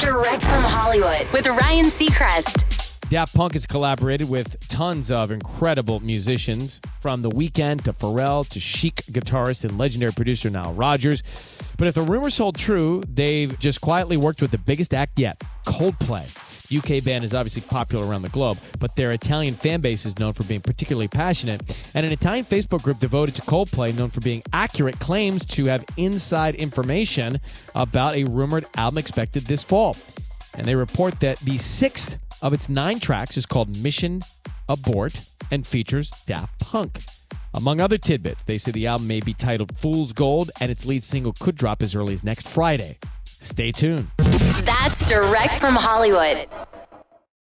Direct from Hollywood with Ryan Seacrest. Daft Punk has collaborated with tons of incredible musicians, from The Weeknd to Pharrell to chic guitarist and legendary producer Nile Rodgers. But if the rumors hold true, they've just quietly worked with the biggest act yet, Coldplay. UK band is obviously popular around the globe, but their Italian fan base is known for being particularly passionate. And an Italian Facebook group devoted to Coldplay, known for being accurate, claims to have inside information about a rumored album expected this fall. And they report that the sixth of its nine tracks is called Mission Abort and features Daft Punk. Among other tidbits, they say the album may be titled Fool's Gold and its lead single could drop as early as next Friday. Stay tuned. That's direct from Hollywood.